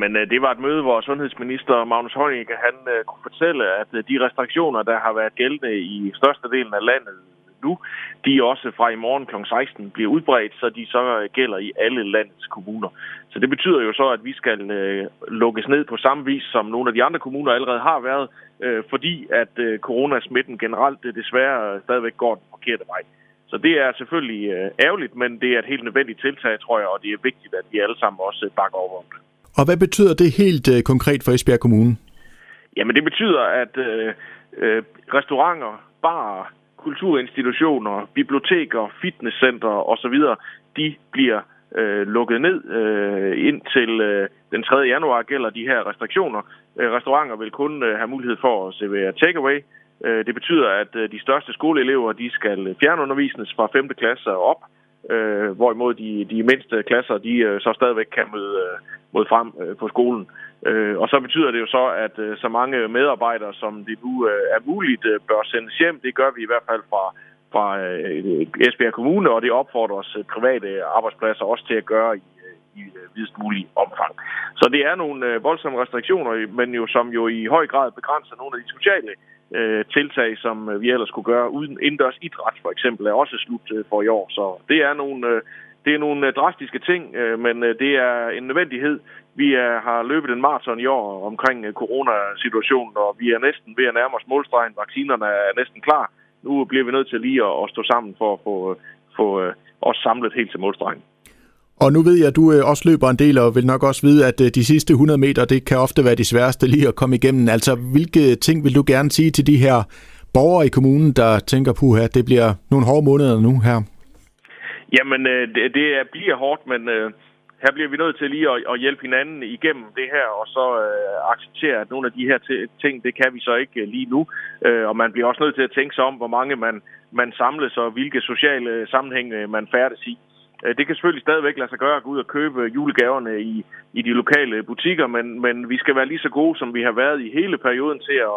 men øh, det var et møde, hvor sundhedsminister Magnus Heunicke, han øh, kunne fortælle, at øh, de restriktioner, der har været gældende i størstedelen af landet nu, de også fra i morgen kl. 16 bliver udbredt, så de så gælder i alle landets kommuner. Så det betyder jo så, at vi skal øh, lukkes ned på samme vis, som nogle af de andre kommuner allerede har været, øh, fordi at øh, coronasmitten generelt desværre stadigvæk går den forkerte vej. Så det er selvfølgelig øh, ærgerligt, men det er et helt nødvendigt tiltag, tror jeg, og det er vigtigt, at vi alle sammen også bakker over om det. Og hvad betyder det helt øh, konkret for Esbjerg Kommune? Jamen det betyder, at øh, øh, restauranter, barer, kulturinstitutioner, biblioteker, fitnesscenter osv., de bliver øh, lukket ned øh, indtil øh, den 3. januar gælder de her restriktioner. Øh, restauranter vil kun øh, have mulighed for at servere takeaway. Øh, det betyder, at øh, de største skoleelever de skal fjernundervisnes fra 5. klasse op, øh, hvorimod de, de mindste klasser de øh, så stadigvæk kan møde, øh, mod frem øh, på skolen. Øh, og så betyder det jo så, at øh, så mange medarbejdere, som det nu øh, er muligt, øh, bør sendes hjem. Det gør vi i hvert fald fra, fra øh, Esbjerg Kommune, og det opfordrer os øh, private arbejdspladser også til at gøre i, øh, i øh, videst mulig omfang. Så det er nogle øh, voldsomme restriktioner, men jo som jo i høj grad begrænser nogle af de sociale øh, tiltag, som øh, vi ellers kunne gøre uden indendørs idræt for eksempel, er også slut øh, for i år. Så det er nogle, øh, det er nogle øh, drastiske ting, øh, men øh, det er en nødvendighed. Vi er, har løbet en maraton i år omkring coronasituationen, og vi er næsten ved at nærme os målstregen. Vaccinerne er næsten klar. Nu bliver vi nødt til lige at, stå sammen for at få, få os samlet helt til målstregen. Og nu ved jeg, at du også løber en del, og vil nok også vide, at de sidste 100 meter, det kan ofte være de sværeste lige at komme igennem. Altså, hvilke ting vil du gerne sige til de her borgere i kommunen, der tænker på, at det bliver nogle hårde måneder nu her? Jamen, øh, det, det bliver hårdt, men øh, her bliver vi nødt til lige at, at hjælpe hinanden igennem det her, og så øh, acceptere, at nogle af de her ting, det kan vi så ikke øh, lige nu. Øh, og man bliver også nødt til at tænke sig om, hvor mange man, man samles, og hvilke sociale øh, sammenhænge man færdes i. Det kan selvfølgelig stadigvæk lade sig gøre at gå ud og købe julegaverne i, i de lokale butikker, men, men vi skal være lige så gode, som vi har været i hele perioden til at,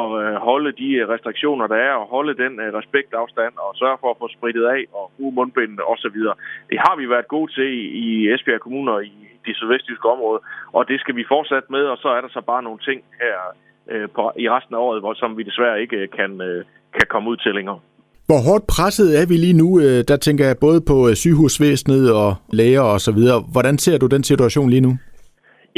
at øh, holde de øh, restriktioner, der er, og holde den øh, respektafstand, og sørge for at få spritet af og bruge mundbindene osv. Det har vi været gode til i Esbjerg Kommune og i de sydvestjyske område, og det skal vi fortsætte med, og så er der så bare nogle ting her på, i resten af året, hvor, som vi desværre ikke kan, kan komme ud til længere. Hvor hårdt presset er vi lige nu? Der tænker jeg både på sygehusvæsenet og læger og så videre. Hvordan ser du den situation lige nu?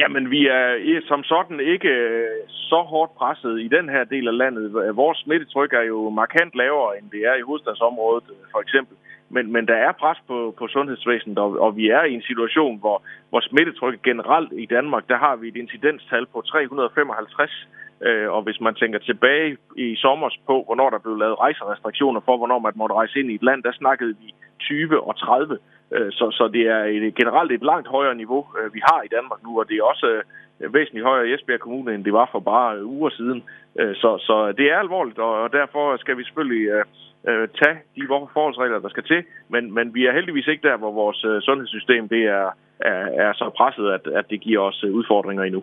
Jamen, vi er som sådan ikke øh, så hårdt presset i den her del af landet. Øh, vores smittetryk er jo markant lavere, end det er i hovedstadsområdet, øh, for eksempel. Men, men der er pres på, på sundhedsvæsenet, og, og vi er i en situation, hvor, hvor smittetrykket generelt i Danmark, der har vi et incidenstal på 355 Øh, og hvis man tænker tilbage i sommer på, hvornår der blev lavet rejserestriktioner for, hvornår man måtte rejse ind i et land, der snakkede vi 20 og 30. Øh, så, så det er et, generelt et langt højere niveau, øh, vi har i Danmark nu, og det er også øh, væsentligt højere i Esbjerg Kommune, end det var for bare øh, uger siden. Øh, så, så det er alvorligt, og, og derfor skal vi selvfølgelig øh, øh tage de forholdsregler, der skal til. Men, men vi er heldigvis ikke der, hvor vores øh, sundhedssystem det er, er, er så presset, at, at det giver os udfordringer endnu.